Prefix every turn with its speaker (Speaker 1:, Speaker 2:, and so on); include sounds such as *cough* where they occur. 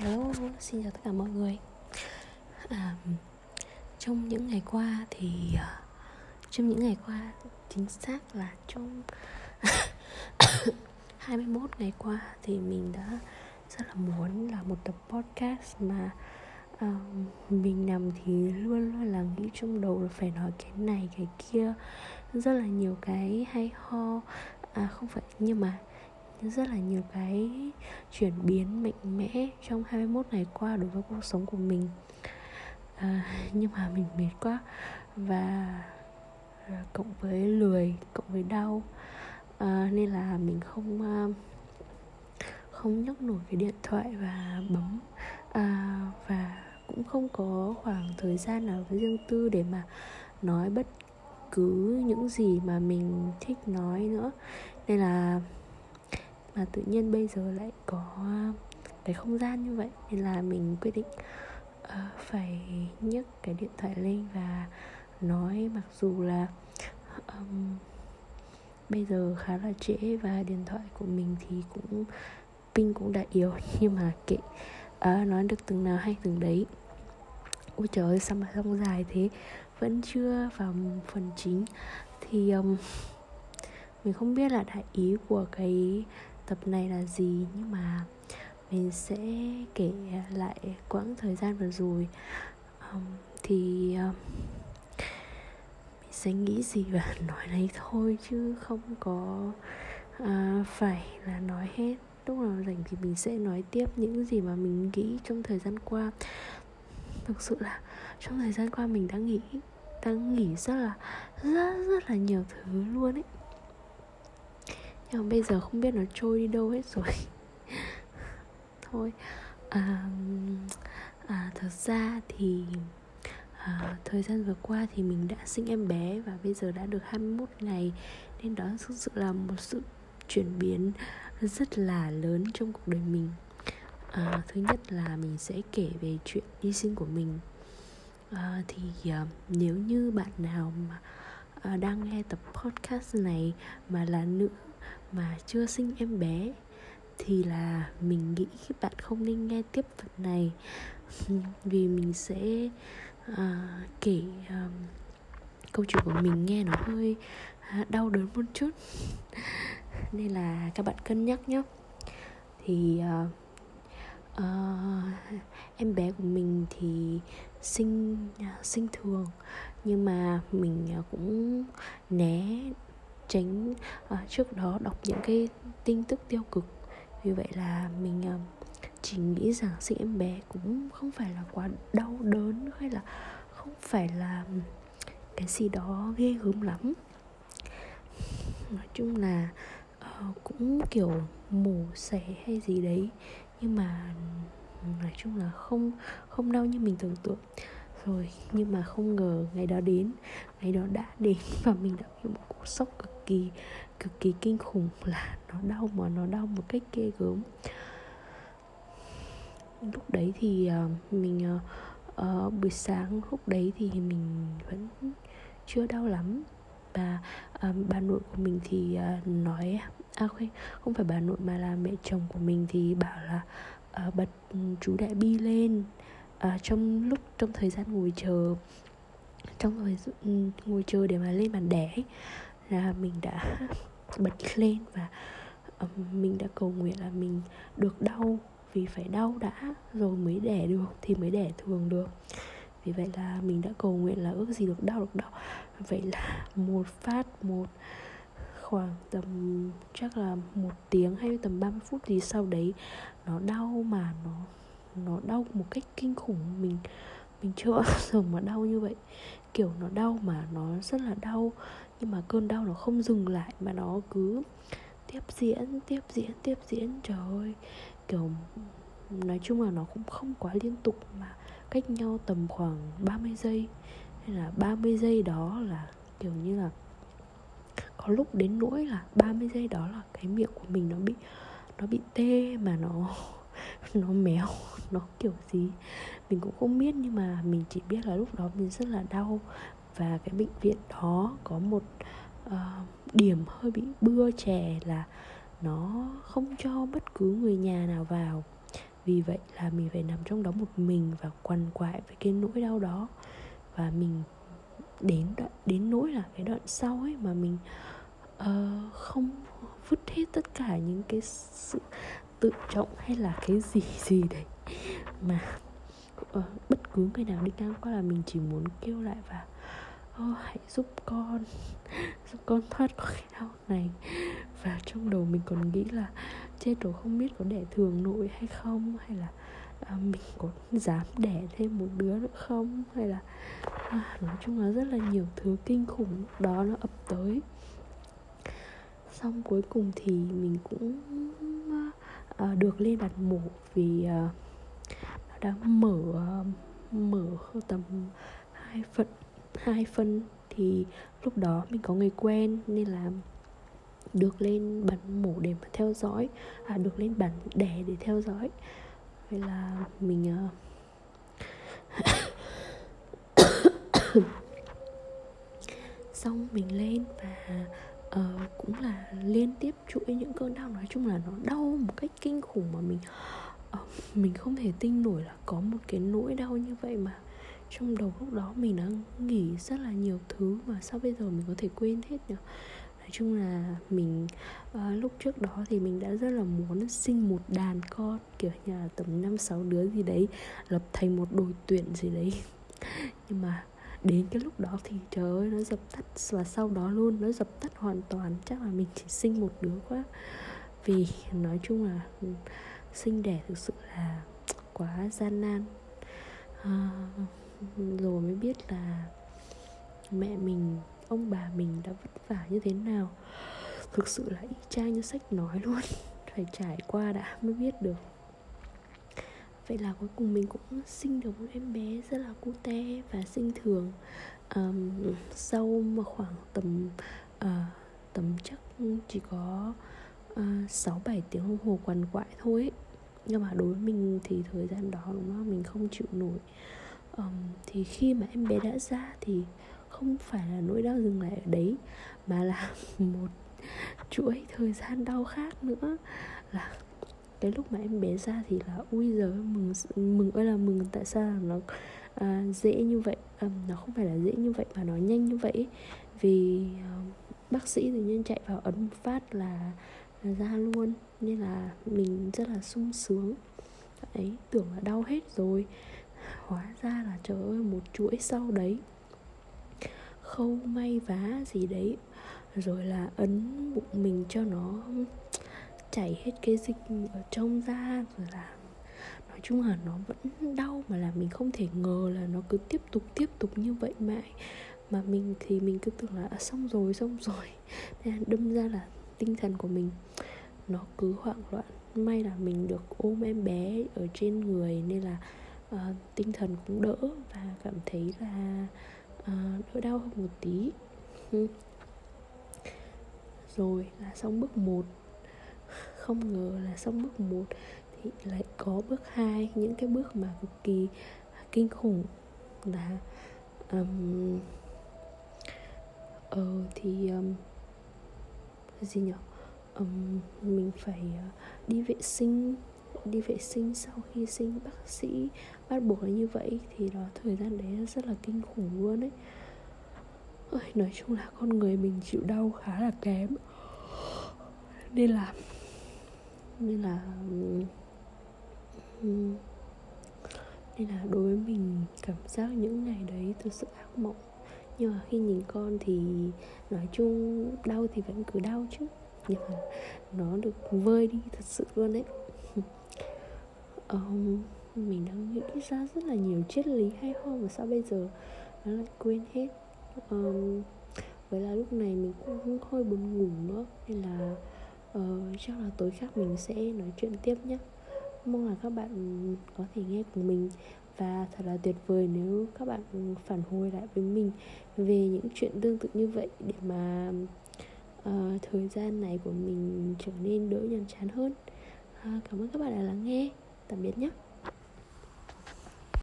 Speaker 1: Hello, xin chào tất cả mọi người. À, Trong những ngày qua thì à, Trong những ngày qua Chính xác là trong *coughs* 21 ngày qua Thì mình đã rất là muốn là một tập podcast Mà uh, mình nằm thì luôn luôn là nghĩ trong đầu là phải nói cái này cái kia. Rất là nhiều cái hay ho. À không phải nhưng mà rất là nhiều cái chuyển biến mạnh mẽ trong 21 ngày qua đối với cuộc sống của mình. À, *laughs* nhưng mà mình mệt quá. Và à, cộng với lười cộng với đau. À, nên là mình không à, không nhấc nổi cái điện thoại và bấm. À, và cũng không có khoảng thời gian nào với riêng tư để mà nói bất cứ những gì mà mình thích nói nữa. Nên là mà tự nhiên bây giờ lại có à, cái không gian như vậy nên là mình quyết định uh, phải nhấc cái điện thoại lên và nói mặc dù là um, bây giờ khá là trễ và điện thoại của mình thì cũng pin cũng đã yếu. *laughs* Nhưng mà kệ uh, nói được từng nào hay từng đấy. Ôi trời ơi sao mà xong dài thế? Vẫn chưa vào phần chính. Thì um, mình không biết là đại ý của cái tập này là gì nhưng mà mình sẽ kể lại quãng thời gian vừa rồi. Um, thì um, mình sẽ nghĩ gì và *laughs* nói đấy thôi chứ không có uh, phải là nói hết. Lúc nào rảnh thì mình sẽ nói tiếp những gì mà mình nghĩ trong thời gian qua. Thực sự là trong thời gian qua mình đã nghĩ đang nghĩ rất là rất rất là nhiều thứ luôn ấy nhưng mà bây giờ không biết nó trôi đi đâu hết rồi. *laughs* Thôi à, à, thật ra thì à, thời gian vừa qua thì mình đã sinh em bé và bây giờ đã được 21 ngày. Nên đó thực sự là một sự chuyển biến rất là lớn trong cuộc đời mình. À, thứ nhất là mình sẽ kể về chuyện đi sinh của mình. À, thì à, nếu như bạn nào mà à, đang nghe tập podcast này mà là nữ mà chưa sinh em bé thì là mình nghĩ các bạn không nên nghe tiếp phần này *laughs* vì mình sẽ uh, kể um, câu chuyện của mình nghe nó hơi uh, đau đớn một chút. *laughs* Nên là các bạn cân nhắc nhé. Thì uh, uh, em bé của mình thì sinh uh, sinh thường nhưng mà mình uh, cũng né tránh uh, trước đó đọc những cái tin tức tiêu cực. Vì vậy là mình uh, chỉ nghĩ rằng sinh em bé cũng không phải là quá đau đớn hay là không phải là cái gì đó ghê gớm lắm. Nói chung là uh, cũng kiểu mổ xẻ hay gì đấy nhưng mà ừ, nói chung là không không đau như mình tưởng tượng rồi nhưng mà không ngờ ngày đó đến ngày đó đã đến *laughs* và mình đã bị một cú sốc cực kỳ cực kỳ kinh khủng *laughs* là nó đau mà nó đau một cách ghê gớm. Lúc đấy thì uh, mình uh, uh, buổi sáng lúc đấy thì mình vẫn chưa đau lắm. Và uh, bà nội của mình thì uh, nói à không, không phải bà nội mà là mẹ chồng của mình thì bảo là uh, bật ừ, chú đại bi lên à, trong lúc trong thời gian ngồi chờ trong thời ừ, ngồi chờ để mà lên bàn đẻ là mình đã *laughs* bật lên và um, mình đã cầu nguyện là mình được đau vì phải đau đã rồi mới đẻ được thì mới đẻ thường được. Vì vậy là mình đã cầu nguyện là ước gì được đau được đau. Vậy là *laughs* một phát một khoảng tầm chắc là một tiếng hay tầm 30 phút gì sau đấy nó đau mà nó nó đau một cách kinh khủng, mình mình chưa bao *laughs* giờ mà đau như vậy. Kiểu nó đau mà nó rất là đau, nhưng mà cơn đau nó không dừng lại mà nó cứ tiếp diễn tiếp diễn tiếp diễn. Trời ơi, kiểu, nói chung là nó cũng không quá liên tục mà cách nhau tầm khoảng 30 giây. Hay là 30 giây đó là kiểu như là có lúc đến nỗi là 30 giây đó là cái miệng của mình nó bị nó bị tê mà nó nó méo *laughs* nó kiểu gì. Mình cũng không biết nhưng mà mình chỉ biết là lúc đó mình rất là đau. Và cái bệnh viện đó có một uh, điểm hơi bị bưa chè là nó không cho bất cứ người nhà nào vào. Vì vậy là mình phải nằm trong đó một mình và quằn quại với cái nỗi đau đó. Và mình đến đoạn đến nỗi là cái đoạn sau ấy mà mình uh, không vứt hết tất cả những cái sự tự trọng hay là cái gì *laughs* gì đấy. Mà uh, bất cứ người nào đi ngang qua là mình chỉ muốn kêu lại và oh, hãy giúp con *laughs* giúp con thoát khỏi cái đau này. Và trong đầu mình còn nghĩ là chết rồi không biết có đẻ thường nội hay không hay là à, mình có dám đẻ thêm một đứa nữa không hay là à, nói chung là rất là nhiều thứ kinh khủng đó nó ập tới. Xong cuối cùng thì mình cũng Ờ, được lên đặt mổ vì uh, nó đã mở uh, mở tầm hai phần hai phân thì lúc đó mình có người quen nên là được lên bản mổ để mà theo dõi à được lên bản đẻ để theo dõi. Vậy là mình uh... *coughs* *coughs* xong mình lên và uh, cũng là liên tiếp chuỗi những cơn đau. Nói chung là nó đau một cách kinh khủng mà mình uh, mình không thể tin nổi là có một cái nỗi đau như vậy mà trong đầu lúc đó mình đã nghĩ rất là nhiều thứ mà sao bây giờ mình có thể quên hết nhỉ nói chung là mình uh, lúc trước đó thì mình đã rất là muốn sinh một đàn con kiểu như là tầm năm sáu đứa gì đấy lập thành một đội tuyển gì đấy. *laughs* Nhưng mà đến cái lúc đó thì trời ơi nó dập tắt và sau đó luôn nó dập tắt hoàn toàn. Chắc là mình chỉ sinh một đứa quá. Vì nói chung là sinh đẻ thực sự là quá gian nan. À, rồi mới biết là mẹ mình ông bà mình đã vất vả như thế nào. Thực sự là y chang như sách nói luôn. *laughs* Phải trải qua đã mới biết được vậy là cuối cùng mình cũng sinh được một em bé rất là cute và sinh thường. Um, sau mà khoảng tầm uh, tầm chắc chỉ có ờ, sáu uh, bảy tiếng đồng hồ quằn quại thôi ấy. nhưng mà đối với mình thì thời gian đó đúng không? Mình không chịu nổi. Um, thì khi mà em bé đã ra thì không phải là nỗi đau dừng lại ở đấy mà là *laughs* một chuỗi thời gian đau khác nữa. Là cái lúc mà em bé ra thì là ui giời mừng mừng ơi là mừng tại sao nó à, dễ như vậy? À, nó không phải là dễ như vậy mà nó nhanh như vậy vì à, bác sĩ tự nhiên chạy vào ấn một phát là, là ra luôn nên là mình rất là sung sướng. Ấy tưởng là đau hết rồi. Hóa ra là trời ơi một chuỗi sau đấy. Khâu may vá gì đấy. Rồi là ấn bụng mình cho nó chảy hết cái dịch ở trong da rồi là nói chung là nó vẫn đau mà là mình không thể ngờ là nó cứ tiếp tục tiếp tục như vậy mãi. Mà mình thì mình cứ tưởng là à, xong rồi xong rồi. Nên đâm ra là tinh thần của mình nó cứ hoảng loạn. May là mình được ôm em bé ở trên người nên là uh, tinh thần cũng đỡ và cảm thấy là uh, đỡ đau hơn một tí. Rồi là xong bước 1 không ngờ là xong bước 1 thì lại có bước 2 những cái bước mà cực kỳ kinh khủng là um, ờ thì um, gì nhỉ um, mình phải uh, đi vệ sinh đi vệ sinh sau khi sinh bác sĩ bắt buộc là như vậy thì đó thời gian đấy rất là kinh khủng luôn ấy Ôi, nói chung là con người mình chịu đau khá là kém. Nên là nên là nên là đối với mình cảm giác những ngày đấy thực sự ác mộng. Nhưng mà khi nhìn con thì nói chung đau thì vẫn cứ đau chứ. Nhưng mà nó được vơi đi thật sự luôn đấy. *laughs* Um, mình đang nghĩ ra rất là nhiều triết lý hay ho mà sao bây giờ nó lại quên hết. Um, với là lúc này mình cũng hơi buồn ngủ nữa nên là ờ, chắc là tối khác mình sẽ nói chuyện tiếp nhé. Mong là các bạn có thể nghe cùng mình. Và thật là tuyệt vời nếu các bạn phản hồi lại với mình về những chuyện tương tự như vậy để mà uh, thời gian này của mình trở nên đỡ nhàm chán hơn. Uh, cảm ơn các bạn đã lắng nghe. Tạm biệt nhé.